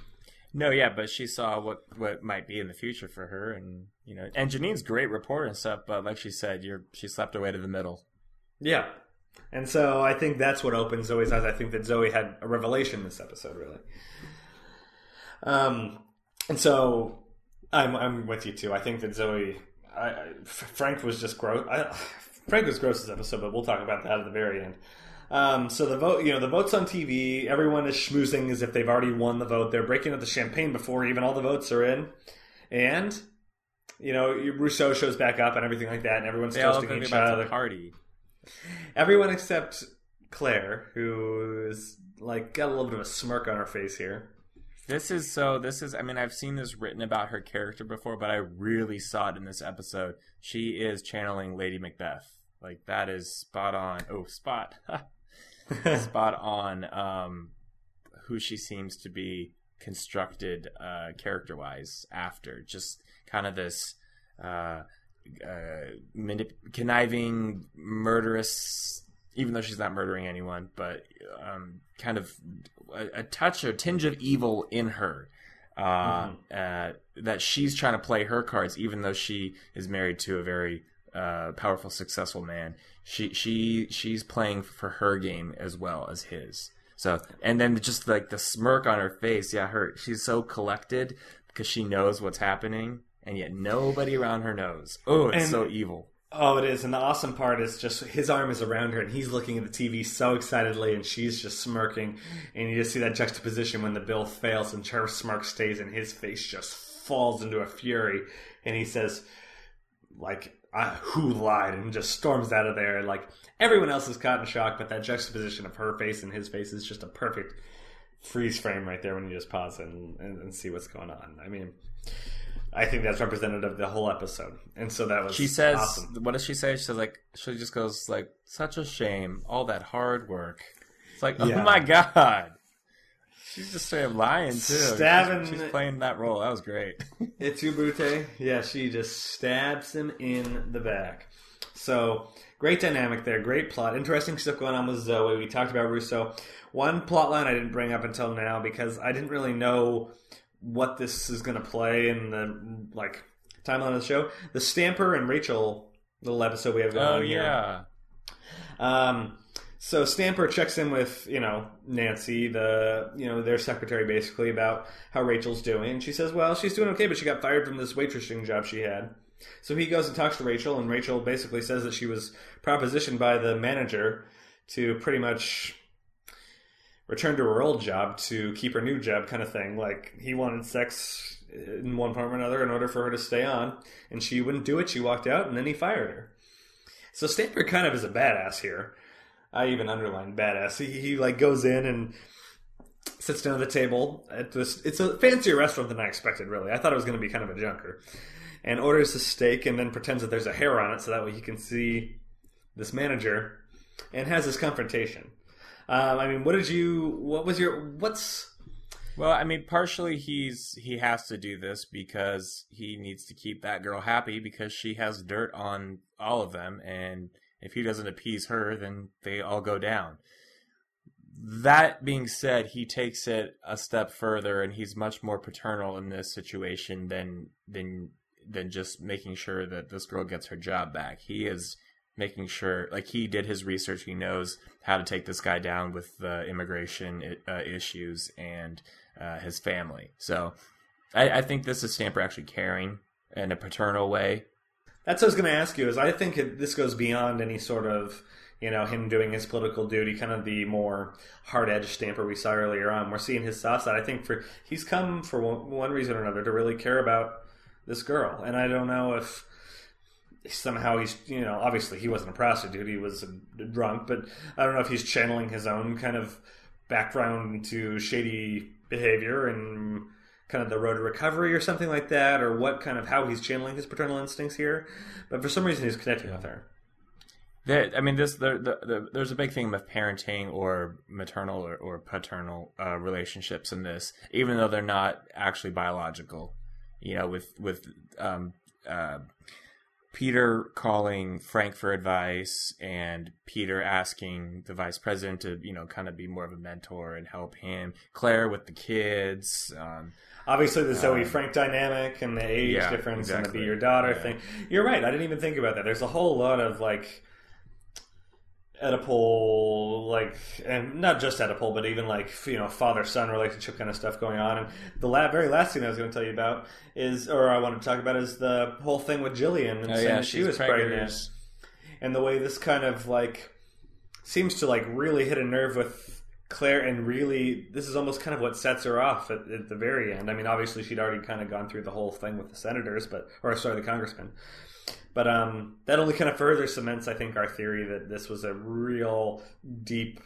No, yeah, but she saw what what might be in the future for her, and you know, and Janine's great reporter and stuff. But like she said, you're she slept her way to the middle. yeah. And so I think that's what opened Zoe's eyes. I think that Zoe had a revelation this episode, really. Um, and so I'm I'm with you too. I think that Zoe, I, I, Frank was just gross. I, Frank was gross this episode, but we'll talk about that at the very end. Um, so the vote, you know, the votes on TV. Everyone is schmoozing as if they've already won the vote. They're breaking out the champagne before even all the votes are in, and you know, Russo shows back up and everything like that, and everyone's They toasting each other. the party. Everyone except Claire, who's like got a little bit of a smirk on her face here. This is so. This is. I mean, I've seen this written about her character before, but I really saw it in this episode. She is channeling Lady Macbeth. Like that is spot on. Oh, spot, spot on. Um, who she seems to be constructed uh, character wise after just kind of this uh, uh, manip- conniving, murderous. Even though she's not murdering anyone, but um, kind of a, a touch or tinge of evil in her. Uh, uh, that she's trying to play her cards, even though she is married to a very uh, powerful, successful man. She she she's playing for her game as well as his. So and then just like the smirk on her face, yeah, her she's so collected because she knows what's happening, and yet nobody around her knows. Oh, it's And- so evil. Oh, it is. And the awesome part is just his arm is around her and he's looking at the TV so excitedly and she's just smirking. And you just see that juxtaposition when the bill fails and her smirk stays and his face just falls into a fury. And he says, like, who lied? And just storms out of there. And like, everyone else is caught in shock, but that juxtaposition of her face and his face is just a perfect freeze frame right there when you just pause and, and, and see what's going on. I mean, I think that's representative of the whole episode. And so that was She says, awesome. "What does she say?" She says, "Like she just goes like, such a shame, all that hard work." It's like, oh Yeah. oh my god, she's just straight up lying too. Stabbing- She's, she's playing that role. That was great. Et tu, Brute, yeah, she just stabs him in the back. So great dynamic there, great plot, interesting stuff going on with Zoe. We talked about Russo. One plot line I didn't bring up until now because I didn't really know what this is going to play in the like timeline of the show. The Stamper and Rachel little episode we have going oh on here. yeah, Um, so Stamper checks in with you know Nancy, the you know their secretary, basically about how Rachel's doing. She says, "Well, she's doing okay, but she got fired from this waitressing job she had." So he goes and talks to Rachel, and Rachel basically says that she was propositioned by the manager to pretty much return to her old job to keep her new job, kind of thing. Like he wanted sex in one form or another in order for her to stay on, and she wouldn't do it. She walked out, and then he fired her. So Stamper kind of is a badass here. I even underlined badass. He, he like goes in and sits down at the table at this. It's a fancier restaurant than I expected. Really, I thought it was going to be kind of a junker. And orders a steak and then pretends that there's a hair on it so that way he can see this manager and has this confrontation. Um, I mean, what did you? What was your? What's Well, I mean, partially he's he has to do this because he needs to keep that girl happy because she has dirt on all of them, and if he doesn't appease her, then they all go down. That being said, he takes it a step further, and he's much more paternal in this situation than than than just making sure that this girl gets her job back. He is making sure, like he did his research, he knows how to take this guy down with the immigration uh, issues and uh, his family. So I, I think this is Stamper actually caring in a paternal way. That's what I was going to ask you. Is I think it, this goes beyond any sort of you know him doing his political duty, kind of the more hard edged stamper we saw earlier on. We're seeing his soft side. I think for he's come for one, one reason or another to really care about this girl, and I don't know if somehow he's you know obviously he wasn't a prostitute he was a drunk but i don't know if he's channeling his own kind of background to shady behavior and kind of the road to recovery or something like that or what kind of how he's channeling his paternal instincts here but for some reason he's connecting with her There, I mean, this there, the, the, there's a big theme of parenting or maternal or, or paternal uh, relationships in this, even though they're not actually biological. You know, with with um, uh, Peter calling Frank for advice and Peter asking the vice president to, you know, kind of be more of a mentor and help him. Claire with the kids. Um, obviously the zoe frank dynamic and the age yeah, difference and the be your daughter Yeah. thing you're right i didn't even think about that there's a whole lot of like Oedipal, like, and not just Oedipal, but even like you know father-son relationship kind of stuff going on. And the la- very last thing I was going to tell you about is, or I wanted to talk about, is the whole thing with Gillian and oh saying yeah, she was pregnant. pregnant, and the way this kind of like seems to like really hit a nerve with Claire, and really this is almost kind of what sets her off at, at the very end. I mean, obviously she'd already kind of gone through the whole thing with the senators, but or sorry, the congressman. But um, that only kind of further cements, I think, our theory that this was a real deep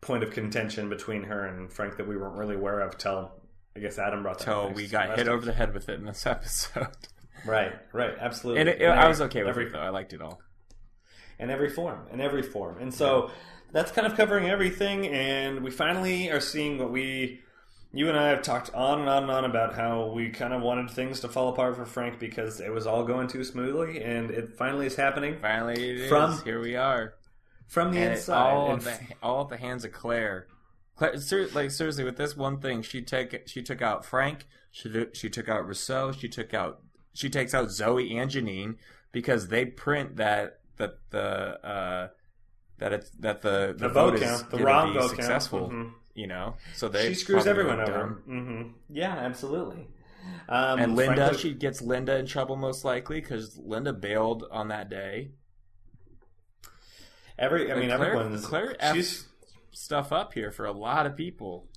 point of contention between her and Frank that we weren't really aware of till I guess Adam brought that. Till we got hit over the head with it in this episode. Right, right, absolutely. and it, In I was okay with every, it, though. I liked it all. in every form, in every form, and so that's kind of covering everything. And we finally are seeing what we, you and I have talked on and on and on about how we kind of wanted things to fall apart for Frank because it was all going too smoothly, and it finally is happening Finally, it is. From- Here we are. from the and inside. all And the, all at the hands of Claire. Claire ser- like seriously, with this one thing, she took she took out Frank. She took- she took out Russo. She took out she takes out Zoe and Janine because they print that that the uh, that it's that the the, vote, vote is the wrong vote successful. count. Mhm. You know, so they She screws everyone over. dumb. hmm Yeah, absolutely. Um, And Linda, she gets Linda in trouble most likely because Linda bailed on that day. every, I mean, Claire, everyone's Claire she's stuff up here for a lot of people.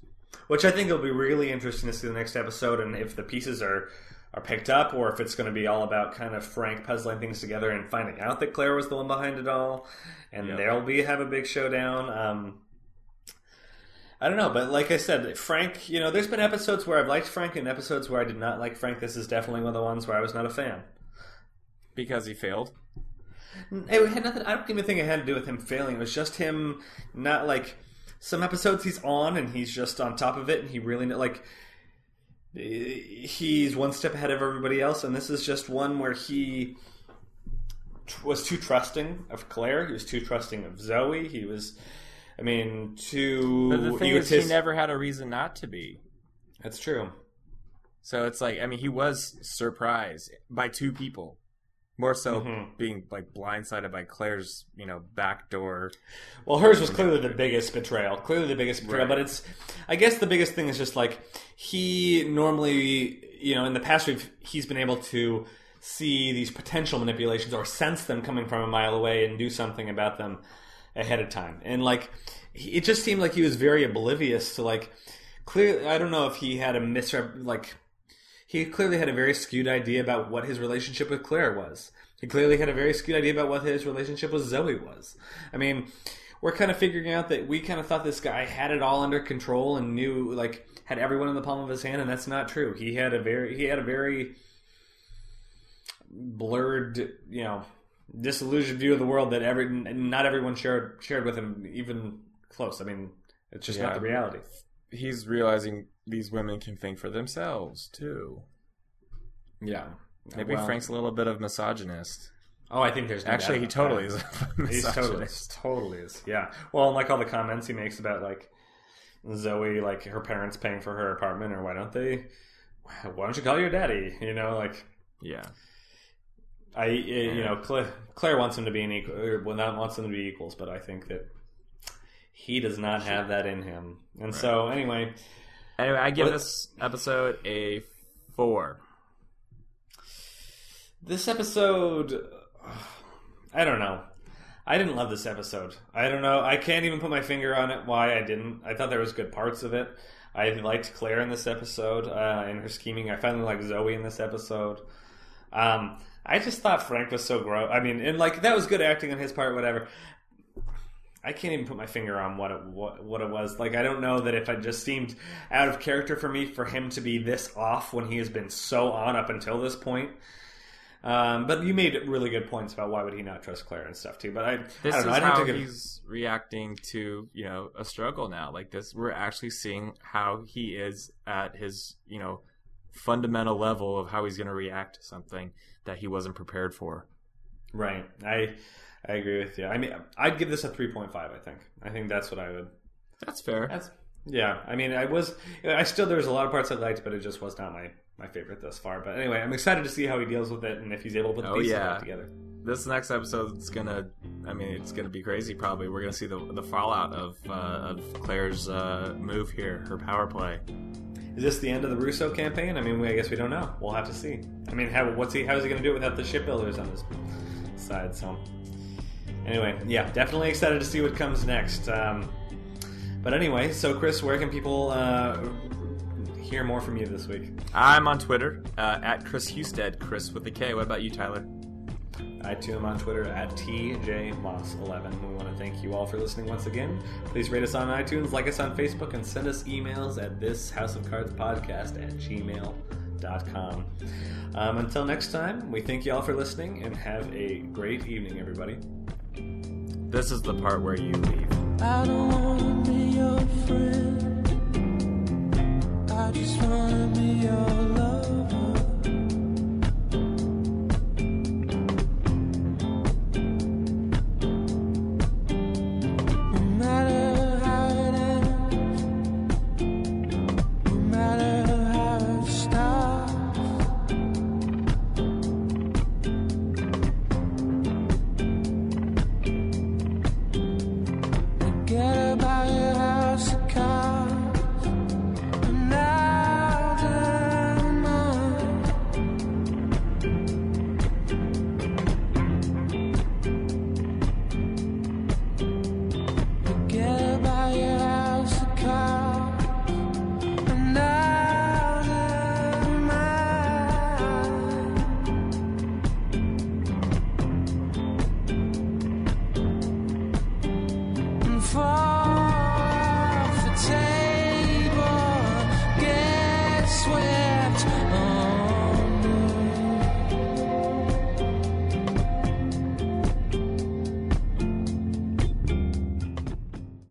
Which I think will be really interesting to see the next episode, and if the pieces are are picked up, or if it's going to be all about kind of Frank puzzling things together and finding out that Claire was the one behind it all, and Yep. they'll be have a big showdown. Um, I don't know, but like I said, Frank. You know, there's been episodes where I've liked Frank, and episodes where I did not like Frank. This is definitely one of the ones where I was not a fan. Because he failed. It had nothing. I don't even think it had to do with him failing. It was just him not like some episodes he's on and he's just on top of it and he really like he's one step ahead of everybody else. And this is just one where he was too trusting of Claire. He was too trusting of Zoe. He was, I mean, too. But the thing is, he never had a reason not to be. That's true. So it's like, I mean, he was surprised by two people. More so Mhm. being like blindsided by Claire's, you know, backdoor. Well, hers was clearly the biggest betrayal. Clearly the biggest betrayal. Right. But it's, I guess the biggest thing is just like he normally, you know, in the past we've he's been able to see these potential manipulations or sense them coming from a mile away and do something about them ahead of time. And like, he- it just seemed like he was very oblivious to like, clearly, I don't know if he had a misrep like. He clearly had a very skewed idea about what his relationship with Claire was. He clearly had a very skewed idea about what his relationship with Zoe was. I mean, we're kind of figuring out that we kind of thought this guy had it all under control and knew like had everyone in the palm of his hand, and that's not true. He had a very he had a very blurred, you know, disillusioned view of the world that every not everyone shared shared with him even close. I mean, it's just not the reality. He's realizing these women can think for themselves too. Yeah. Maybe Well, Frank's a little bit of misogynist. Oh, I think there's no Actually, he totally that. is. He's totally, totally is. Yeah. Well, and like all the comments he makes about like Zoe, like her parents paying for her apartment, or why don't they? Why don't you call your daddy? You know, like Yeah. I, you know, Claire, Claire wants him to be an equal, well, not wants them to be equals, but I think that he does not have that in him. And so, anyway, Anyway, I give What- this episode a four. This episode, I don't know. I didn't love this episode. I don't know. I can't even put my finger on it why I didn't. I thought there was good parts of it. I liked Claire in this episode uh, and her scheming. I finally liked Zoe in this episode. Um, I just thought Frank was so gross. I mean, and like that was good acting on his part, whatever. I can't even put my finger on what it what, what it was. Like I don't know that if it just seemed out of character for me for him to be this off when he has been so on up until this point. Um, but you made really good points about why would he not trust Claire and stuff too. But I, This I don't is know. I don't how he's reacting to you know a struggle now. Like this, we're actually seeing how he is at his you know fundamental level of how he's going to react to something that he wasn't prepared for. right. I I agree with you. I mean, I'd give this a three point five. I think. I think that's what I would. That's fair. That's yeah. I mean, I was. I still there was a lot of parts I liked, but it just was not my my favorite thus far. But anyway, I'm excited to see how he deals with it and if he's able to put the Oh, pieces yeah. together. this next episode is gonna i mean it's gonna be crazy probably we're gonna see the, the fallout of uh, of claire's uh, move here her power play Is this the end of the Russo campaign? I mean, we, I guess we don't know. We'll have to see. I mean, how what's he? How is he going to do it without the shipbuilders on his side? So, anyway, yeah, definitely excited to see what comes next. Um, but anyway, so Kris, where can people uh, hear more from you this week? i'm on twitter uh, at kris husted chris with a k what about you tyler I too am on Twitter at TJMoss11. We want to thank you all for listening once again. Please rate us on iTunes, like us on Facebook, and send us emails at this House of Cards podcast at gmail.com. Um, until next time, we thank you all for listening and have a great evening, everybody. this is the part where you leave I don't wanna be your friend. I just wanna be your love.